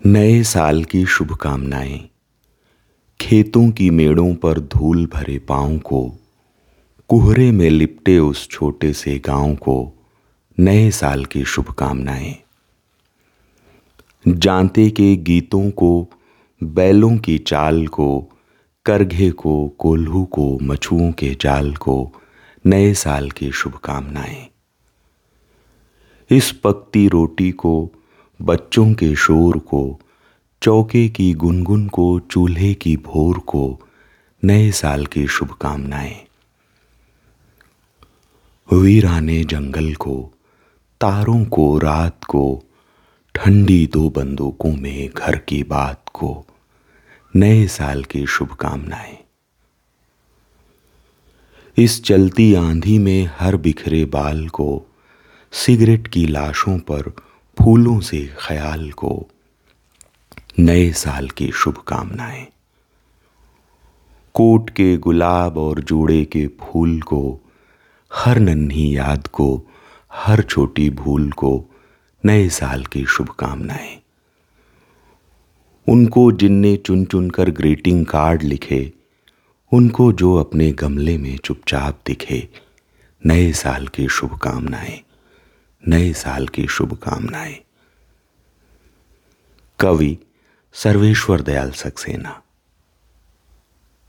नए साल की शुभकामनाएँ। खेतों की मेड़ों पर धूल भरे पाँव को, कुहरे में लिपटे उस छोटे से गाँव को नए साल की शुभकामनाएँ। जानते के गीतों को, बैलों की चाल को, करघे को, कोल्हू को, मछुओं के जाल को नए साल की शुभकामनाएँ। इस पकती रोटी को बच्चों के शोर को, चौके की गुनगुन को, चूल्हे की भोर को, नए साल की शुभकामनाएँ। वीराने जंगल को, तारों को, रात को, ठंडी दो बंदूकों में घर की बात को, नए साल की शुभकामनाएँ। इस चलती आंधी में हर बिखरे बाल को, सिगरेट की लाशों पर फूलों से ख्याल को नए साल की शुभकामनाएँ। कोट के गुलाब और जोड़े के फूल को, हर नन्ही याद को, हर छोटी भूल को नए साल की शुभकामनाएँ। उनको जिनने चुन चुन कर ग्रीटिंग कार्ड लिखे, उनको जो अपने गमले में चुपचाप दिखे, नए साल की शुभकामनाएँ। नए साल की शुभकामनाएँ। कवि सर्वेश्वर दयाल सक्सेना।